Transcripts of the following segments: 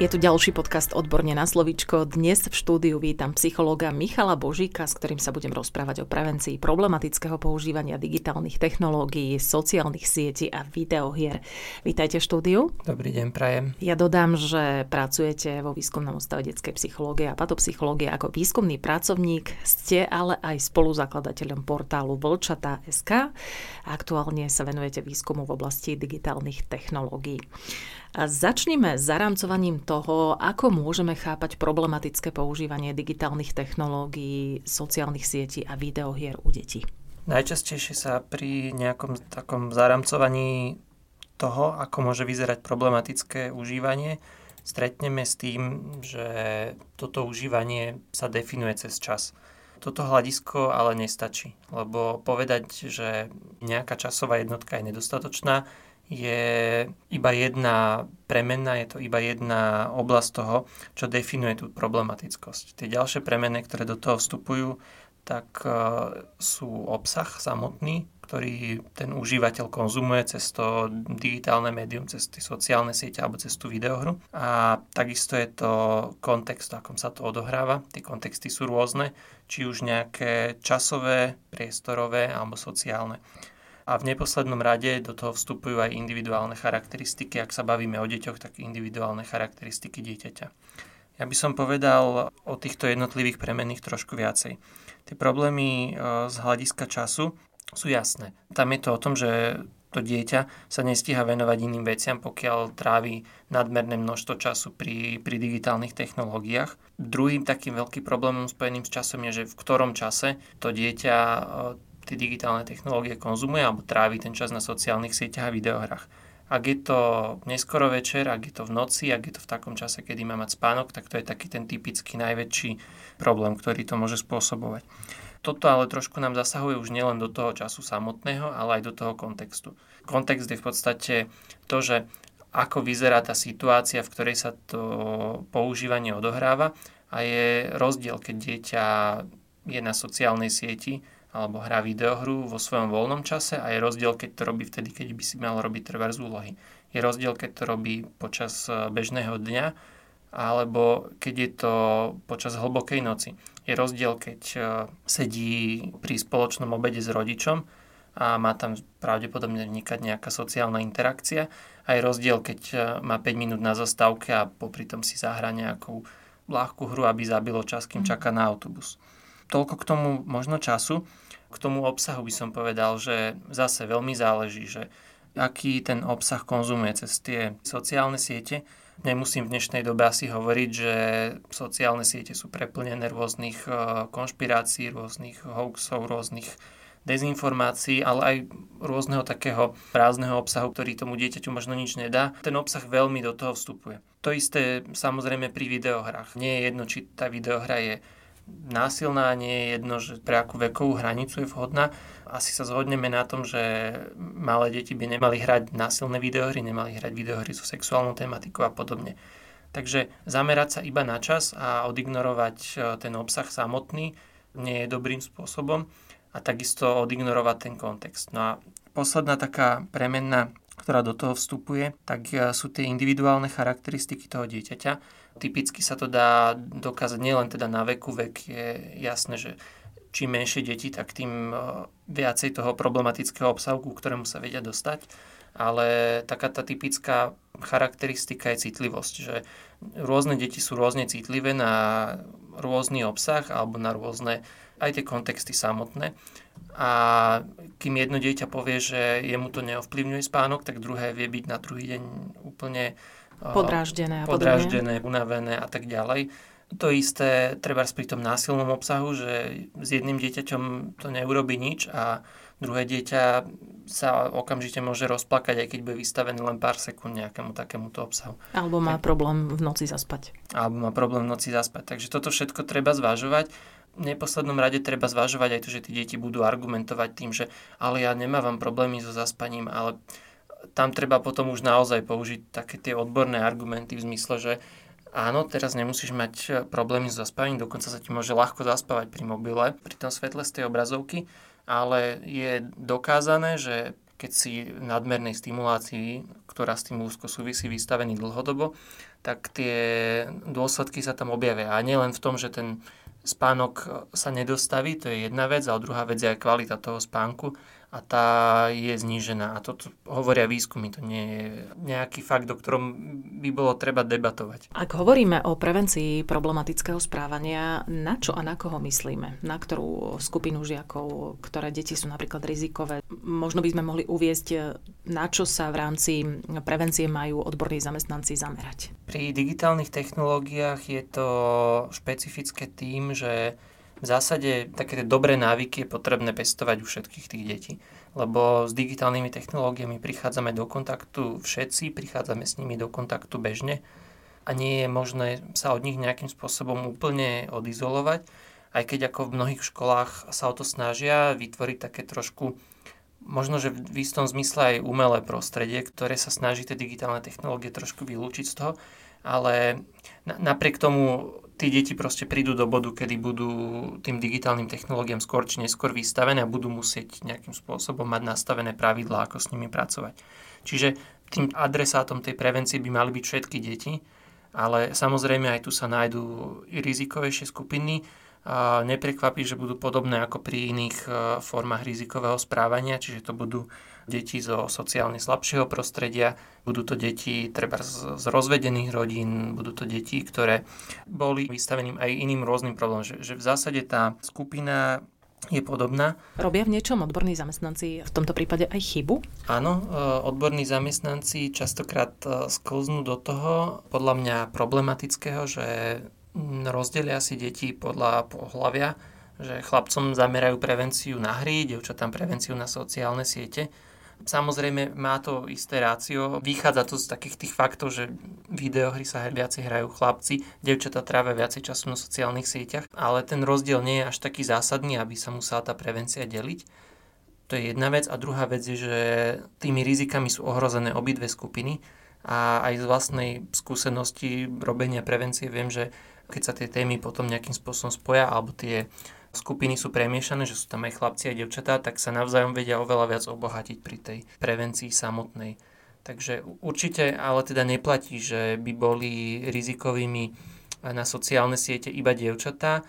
Je tu ďalší podcast Odborne na slovičko. Dnes v štúdiu vítam psychológa Michala Božíka, s ktorým sa budem rozprávať o prevencii problematického používania digitálnych technológií, sociálnych sietí a videohier. Vítajte v štúdiu. Dobrý deň, prajem. Ja dodám, že pracujete vo výskumnom ústave detskej psychológie a patopsychológie ako výskumný pracovník. Ste ale aj spoluzakladateľom portálu Vlčata.sk. Aktuálne sa venujete výskumu v oblasti digitálnych technológií. A začnime zarámcovaním toho, ako môžeme chápať problematické používanie digitálnych technológií, sociálnych sietí a videohier u detí. Najčastejšie sa pri nejakom takom zaramcovaní toho, ako môže vyzerať problematické užívanie, stretneme s tým, že toto užívanie sa definuje cez čas. Toto hľadisko ale nestačí, lebo povedať, že nejaká časová jednotka je nedostatočná, je iba jedna premenná, je to iba jedna oblasť toho, čo definuje tú problematickosť. Tie ďalšie premenné, ktoré do toho vstupujú, tak e, sú obsah samotný, ktorý ten užívateľ konzumuje cez to digitálne médium, cez tie sociálne siete alebo cez tú videohru. A takisto je to kontext, v akom sa to odohráva. Tie kontexty sú rôzne, či už nejaké časové, priestorové alebo sociálne. A v neposlednom rade do toho vstupujú aj individuálne charakteristiky. Ak sa bavíme o deťoch, tak individuálne charakteristiky dieťaťa. Ja by som povedal o týchto jednotlivých premenných trošku viacej. Tie problémy e, z hľadiska času sú jasné. Tam je to o tom, že to dieťa sa nestíha venovať iným veciam, pokiaľ trávi nadmerné množstvo času pri, pri digitálnych technológiách. Druhým takým veľkým problémom spojeným s časom je, že v ktorom čase to dieťa e, tie digitálne technológie konzumuje alebo trávi ten čas na sociálnych sieťach a videohrách. Ak je to neskoro večer, ak je to v noci, ak je to v takom čase, kedy má mať spánok, tak to je taký ten typický najväčší problém, ktorý to môže spôsobovať. Toto ale trošku nám zasahuje už nielen do toho času samotného, ale aj do toho kontextu. Kontext je v podstate to, že ako vyzerá tá situácia, v ktorej sa to používanie odohráva a je rozdiel, keď dieťa je na sociálnej sieti alebo hrá videohru vo svojom voľnom čase a je rozdiel, keď to robí vtedy, keď by si mal robiť treba z úlohy. Je rozdiel, keď to robí počas e, bežného dňa alebo keď je to počas hlbokej noci. Je rozdiel, keď e, sedí pri spoločnom obede s rodičom a má tam pravdepodobne vnikať nejaká sociálna interakcia a je rozdiel, keď e, má 5 minút na zastávke a popri tom si zahrá nejakú ľahkú hru, aby zabilo čas, kým mhm. čaká na autobus. Toľko k tomu možno času. K tomu obsahu by som povedal, že zase veľmi záleží, že aký ten obsah konzumuje cez tie sociálne siete. Nemusím v dnešnej dobe asi hovoriť, že sociálne siete sú preplnené rôznych e, konšpirácií, rôznych hoaxov, rôznych dezinformácií, ale aj rôzneho takého prázdneho obsahu, ktorý tomu dieťaťu možno nič nedá. Ten obsah veľmi do toho vstupuje. To isté samozrejme pri videohrách. Nie je jedno, či tá videohra je násilná, nie je jedno, že pre akú vekovú hranicu je vhodná. Asi sa zhodneme na tom, že malé deti by nemali hrať násilné videohry, nemali hrať videohry so sexuálnou tematikou a podobne. Takže zamerať sa iba na čas a odignorovať e, ten obsah samotný nie je dobrým spôsobom a takisto odignorovať ten kontext. No a posledná taká premenná, ktorá do toho vstupuje, tak e, sú tie individuálne charakteristiky toho dieťaťa Typicky sa to dá dokázať nielen teda na veku, vek je jasné, že čím menšie deti, tak tým e, viacej toho problematického obsahu, ku ktorému sa vedia dostať. Ale taká tá typická charakteristika je citlivosť, že rôzne deti sú rôzne citlivé na rôzny obsah alebo na rôzne aj tie kontexty samotné. A kým jedno dieťa povie, že jemu to neovplyvňuje spánok, tak druhé vie byť na druhý deň úplne podráždené a podráždené, unavené a tak ďalej. To isté treba pri tom násilnom obsahu, že s jedným dieťaťom to neurobi nič a druhé dieťa sa okamžite môže rozplakať, aj keď bude vystavený len pár sekúnd nejakému takémuto obsahu. Alebo má tak, problém v noci zaspať. Alebo má problém v noci zaspať. Takže toto všetko treba zvažovať. V neposlednom rade treba zvažovať aj to, že tie deti budú argumentovať tým, že ale ja nemávam problémy so zaspaním, ale tam treba potom už naozaj použiť také tie odborné argumenty v zmysle, že Áno, teraz nemusíš mať problémy s zaspávaním, dokonca sa ti môže ľahko zaspávať pri mobile, pri tom svetle z tej obrazovky, ale je dokázané, že keď si v nadmernej stimulácii, ktorá s tým úzko súvisí, vystavený dlhodobo, tak tie dôsledky sa tam objavia. A nielen v tom, že ten spánok sa nedostaví, to je jedna vec, ale druhá vec je aj kvalita toho spánku a tá je znížená. A toto hovoria výskumy, to nie je nejaký fakt, o ktorom by bolo treba debatovať. Ak hovoríme o prevencii problematického správania, na čo a na koho myslíme? Na ktorú skupinu žiakov, ktoré deti sú napríklad rizikové? Možno by sme mohli uviezť, na čo sa v rámci prevencie majú odborní zamestnanci zamerať. Pri digitálnych technológiách je to špecifické tým, že v zásade také tie dobré návyky je potrebné pestovať u všetkých tých detí. Lebo s digitálnymi technológiami prichádzame do kontaktu všetci, prichádzame s nimi do kontaktu bežne a nie je možné sa od nich nejakým spôsobom úplne odizolovať, aj keď ako v mnohých školách sa o to snažia vytvoriť také trošku možno, že v istom zmysle aj umelé prostredie, ktoré sa snaží tie digitálne technológie trošku vylúčiť z toho, ale napriek tomu tí deti proste prídu do bodu, kedy budú tým digitálnym technológiám skôr či neskôr vystavené a budú musieť nejakým spôsobom mať nastavené pravidlá, ako s nimi pracovať. Čiže tým adresátom tej prevencie by mali byť všetky deti, ale samozrejme aj tu sa nájdú rizikovejšie skupiny, neprekvapí, že budú podobné ako pri iných e, formách rizikového správania, čiže to budú deti zo sociálne slabšieho prostredia, budú to deti treba z, z rozvedených rodín, budú to deti, ktoré boli vystaveným aj iným rôznym problémom, že, že v zásade tá skupina je podobná. Robia v niečom odborní zamestnanci v tomto prípade aj chybu? Áno, e, odborní zamestnanci častokrát e, sklznú do toho, podľa mňa problematického, že rozdelia si deti podľa pohľavia, že chlapcom zamerajú prevenciu na hry, devčatám prevenciu na sociálne siete. Samozrejme má to isté rácio. Vychádza to z takých tých faktov, že videohry sa viacej hrajú chlapci, devčatá trávia viacej času na sociálnych sieťach, ale ten rozdiel nie je až taký zásadný, aby sa musela tá prevencia deliť. To je jedna vec. A druhá vec je, že tými rizikami sú ohrozené obidve skupiny. A aj z vlastnej skúsenosti robenia prevencie viem, že keď sa tie témy potom nejakým spôsobom spoja, alebo tie skupiny sú premiešané, že sú tam aj chlapci a devčatá, tak sa navzájom vedia oveľa viac obohatiť pri tej prevencii samotnej. Takže určite ale teda neplatí, že by boli rizikovými na sociálne siete iba dievčatá,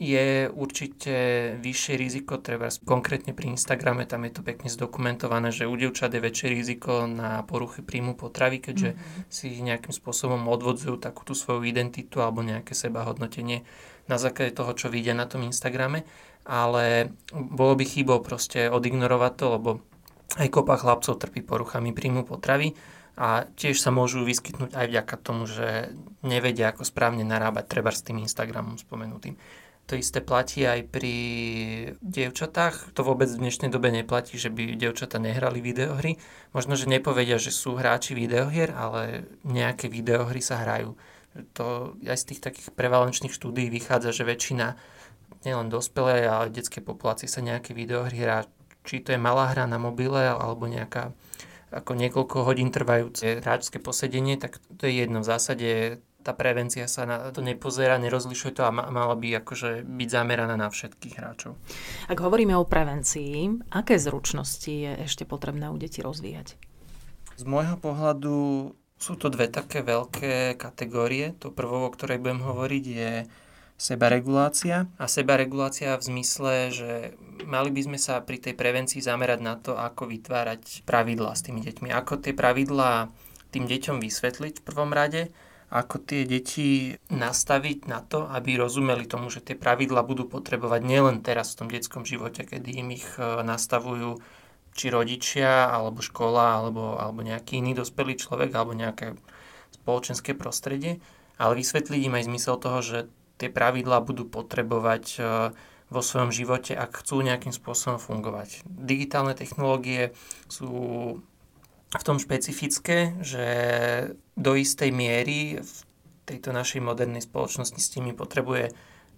je určite vyššie riziko, treba konkrétne pri Instagrame, tam je to pekne zdokumentované, že u dievčat je väčšie riziko na poruchy príjmu potravy, keďže mm-hmm. si nejakým spôsobom odvodzujú takú tú svoju identitu alebo nejaké seba hodnotenie na základe toho, čo vidia na tom Instagrame. Ale bolo by chybou proste odignorovať to, lebo aj kopa chlapcov trpí poruchami príjmu potravy a tiež sa môžu vyskytnúť aj vďaka tomu, že nevedia, ako správne narábať treba s tým Instagramom spomenutým. To isté platí aj pri dievčatách. To vôbec v dnešnej dobe neplatí, že by dievčatá nehrali videohry. Možno, že nepovedia, že sú hráči videohier, ale nejaké videohry sa hrajú. To aj z tých takých prevalenčných štúdí vychádza, že väčšina nielen dospelej, ale detskej populácie sa nejaké videohry hrá. Či to je malá hra na mobile, alebo nejaká ako niekoľko hodín trvajúce hráčské posedenie, tak to je jedno. V zásade tá prevencia sa na to nepozerá, nerozlišuje to a mala by akože byť zameraná na všetkých hráčov. Ak hovoríme o prevencii, aké zručnosti je ešte potrebné u detí rozvíjať? Z môjho pohľadu sú to dve také veľké kategórie. To prvou, o ktorej budem hovoriť, je sebaregulácia. A sebaregulácia v zmysle, že mali by sme sa pri tej prevencii zamerať na to, ako vytvárať pravidlá s tými deťmi. Ako tie pravidlá tým deťom vysvetliť v prvom rade ako tie deti nastaviť na to, aby rozumeli tomu, že tie pravidla budú potrebovať nielen teraz v tom detskom živote, kedy im ich e, nastavujú či rodičia, alebo škola, alebo, alebo nejaký iný dospelý človek, alebo nejaké spoločenské prostredie, ale vysvetliť im aj zmysel toho, že tie pravidlá budú potrebovať e, vo svojom živote, ak chcú nejakým spôsobom fungovať. Digitálne technológie sú v tom špecifické, že do istej miery v tejto našej modernej spoločnosti s nimi potrebuje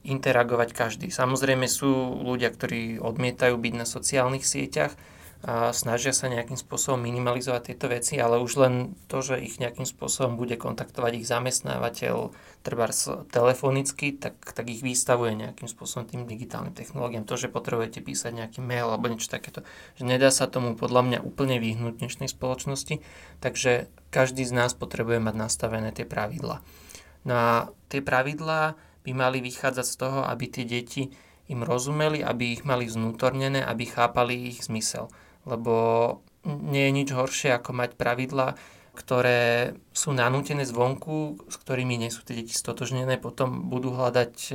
interagovať každý. Samozrejme sú ľudia, ktorí odmietajú byť na sociálnych sieťach a snažia sa nejakým spôsobom minimalizovať tieto veci, ale už len to, že ich nejakým spôsobom bude kontaktovať ich zamestnávateľ, treba telefonicky, tak, tak ich vystavuje nejakým spôsobom tým digitálnym technológiám. To, že potrebujete písať nejaký mail alebo niečo takéto, že nedá sa tomu podľa mňa úplne vyhnúť v dnešnej spoločnosti, takže každý z nás potrebuje mať nastavené tie pravidlá. No a tie pravidlá by mali vychádzať z toho, aby tie deti im rozumeli, aby ich mali vnútornené, aby chápali ich zmysel lebo nie je nič horšie ako mať pravidla, ktoré sú nanútené zvonku, s ktorými nie sú tie deti stotožnené, potom budú hľadať e,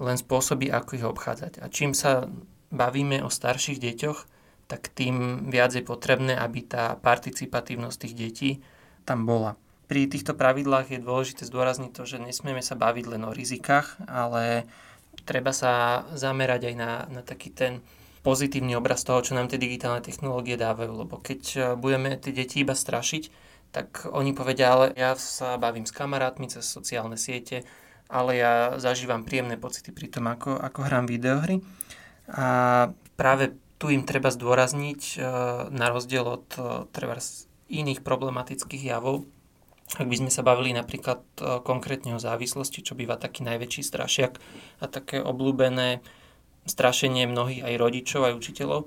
len spôsoby, ako ich obchádzať. A čím sa bavíme o starších deťoch, tak tým viac je potrebné, aby tá participatívnosť tých detí tam bola. Pri týchto pravidlách je dôležité zdôrazniť to, že nesmieme sa baviť len o rizikách, ale treba sa zamerať aj na, na taký ten pozitívny obraz toho, čo nám tie digitálne technológie dávajú. Lebo keď e, budeme tie deti iba strašiť, tak oni povedia, ale ja sa bavím s kamarátmi cez sociálne siete, ale ja zažívam príjemné pocity pri tom, ako, ako hrám videohry. A práve tu im treba zdôrazniť, e, na rozdiel od e, treba iných problematických javov, ak by sme sa bavili napríklad konkrétne o závislosti, čo býva taký najväčší strašiak a také obľúbené strašenie mnohých aj rodičov, aj učiteľov,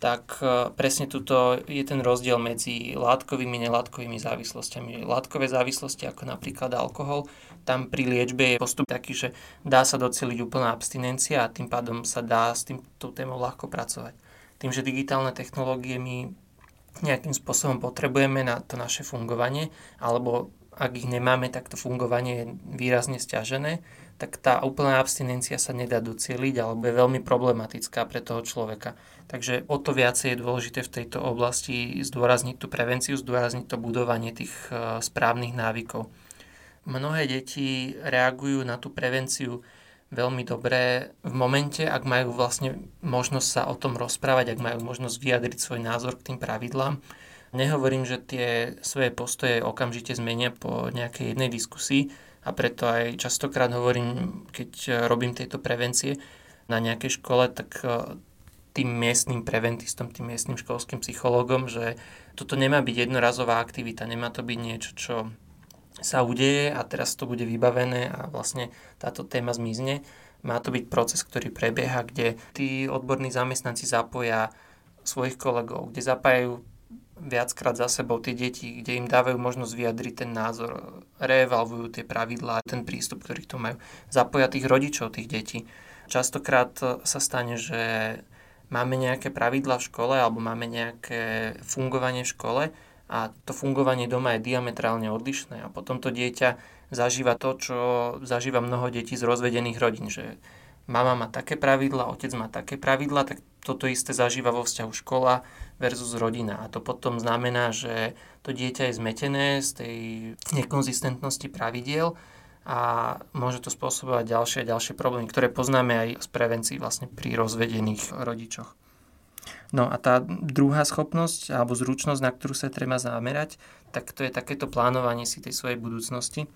tak e, presne tuto je ten rozdiel medzi látkovými a nelátkovými závislostiami. Látkové závislosti, ako napríklad alkohol, tam pri liečbe je postup taký, že dá sa doceliť úplná abstinencia a tým pádom sa dá s týmto témou ľahko pracovať. Tým, že digitálne technológie my nejakým spôsobom potrebujeme na to naše fungovanie, alebo ak ich nemáme, tak to fungovanie je výrazne stiažené, tak tá úplná abstinencia sa nedá docieliť alebo je veľmi problematická pre toho človeka. Takže o to viacej je dôležité v tejto oblasti zdôrazniť tú prevenciu, zdôrazniť to budovanie tých e, správnych návykov. Mnohé deti reagujú na tú prevenciu veľmi dobré v momente, ak majú vlastne možnosť sa o tom rozprávať, ak majú možnosť vyjadriť svoj názor k tým pravidlám. Nehovorím, že tie svoje postoje okamžite zmenia po nejakej jednej diskusii, a preto aj častokrát hovorím, keď robím tieto prevencie na nejakej škole, tak e, tým miestnym preventistom, tým miestnym školským psychológom, že toto nemá byť jednorazová aktivita, nemá to byť niečo, čo sa udeje a teraz to bude vybavené a vlastne táto téma zmizne. Má to byť proces, ktorý prebieha, kde tí odborní zamestnanci zapoja svojich kolegov, kde zapájajú viackrát za sebou tie deti, kde im dávajú možnosť vyjadriť ten názor, reevalvujú tie pravidlá, ten prístup, ktorý tu majú. Zapoja tých rodičov, tých detí. Častokrát sa stane, že máme nejaké pravidlá v škole alebo máme nejaké fungovanie v škole a to fungovanie doma je diametrálne odlišné a potom to dieťa zažíva to, čo zažíva mnoho detí z rozvedených rodín, že mama má také pravidla, otec má také pravidla, tak toto isté zažíva vo vzťahu škola versus rodina. A to potom znamená, že to dieťa je zmetené z tej nekonzistentnosti pravidiel a môže to spôsobovať ďalšie a ďalšie problémy, ktoré poznáme aj z prevencií vlastne pri rozvedených rodičoch. No a tá druhá schopnosť alebo zručnosť, na ktorú sa treba zamerať, tak to je takéto plánovanie si tej svojej budúcnosti,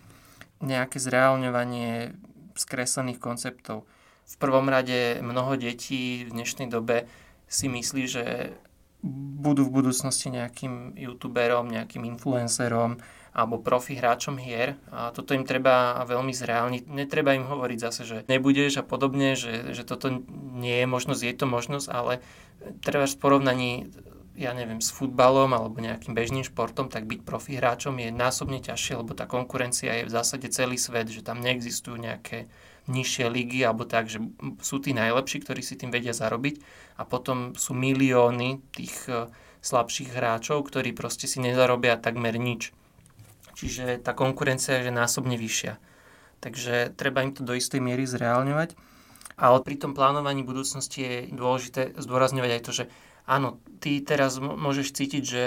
nejaké zreálňovanie skreslených konceptov v prvom rade mnoho detí v dnešnej dobe si myslí, že budú v budúcnosti nejakým youtuberom, nejakým influencerom alebo profi hráčom hier. A toto im treba veľmi zreálniť. Netreba im hovoriť zase, že nebudeš a podobne, že, že toto nie je možnosť, je to možnosť, ale treba v porovnaní ja neviem, s futbalom alebo nejakým bežným športom, tak byť profi hráčom je násobne ťažšie, lebo tá konkurencia je v zásade celý svet, že tam neexistujú nejaké nižšie ligy alebo tak, že sú tí najlepší, ktorí si tým vedia zarobiť a potom sú milióny tých e, slabších hráčov, ktorí proste si nezarobia takmer nič. Čiže tá konkurencia je násobne vyššia. Takže treba im to do istej miery zreálňovať. Ale pri tom plánovaní budúcnosti je dôležité zdôrazňovať aj to, že áno, ty teraz môžeš cítiť, že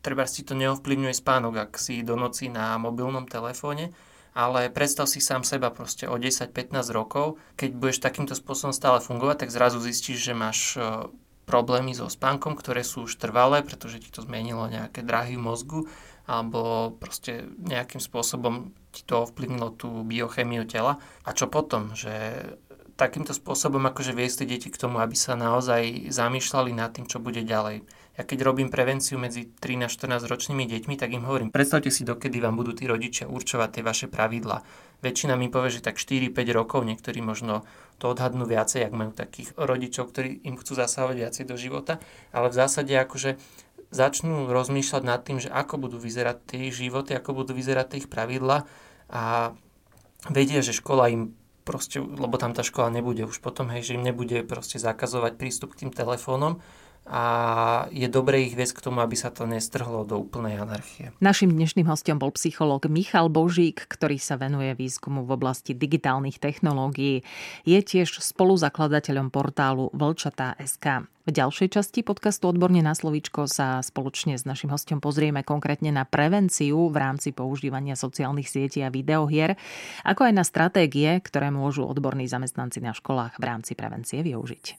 treba si to neovplyvňuje spánok, ak si do noci na mobilnom telefóne, ale predstav si sám seba proste o 10-15 rokov, keď budeš takýmto spôsobom stále fungovať, tak zrazu zistíš, že máš e, problémy so spánkom, ktoré sú už trvalé, pretože ti to zmenilo nejaké drahy v mozgu, alebo proste nejakým spôsobom ti to ovplyvnilo tú biochemiu tela. A čo potom? Že takýmto spôsobom akože viesť deti k tomu, aby sa naozaj zamýšľali nad tým, čo bude ďalej. Ja keď robím prevenciu medzi 13-14 ročnými deťmi, tak im hovorím, predstavte si, dokedy vám budú tí rodičia určovať tie vaše pravidla. Väčšina mi povie, že tak 4-5 rokov, niektorí možno to odhadnú viacej, ak majú takých rodičov, ktorí im chcú zasahovať viacej do života, ale v zásade akože začnú rozmýšľať nad tým, že ako budú vyzerať tie životy, ako budú vyzerať tie ich pravidla a vedia, že škola im proste, lebo tam tá škola nebude už potom, hej, že im nebude proste zakazovať prístup k tým telefónom, a je dobre ich viesť k tomu, aby sa to nestrhlo do úplnej anarchie. Našim dnešným hostom bol psychológ Michal Božík, ktorý sa venuje výskumu v oblasti digitálnych technológií. Je tiež spoluzakladateľom portálu Vlčatá.sk. V ďalšej časti podcastu Odborne na slovíčko sa spoločne s našim hostom pozrieme konkrétne na prevenciu v rámci používania sociálnych sietí a videohier, ako aj na stratégie, ktoré môžu odborní zamestnanci na školách v rámci prevencie využiť.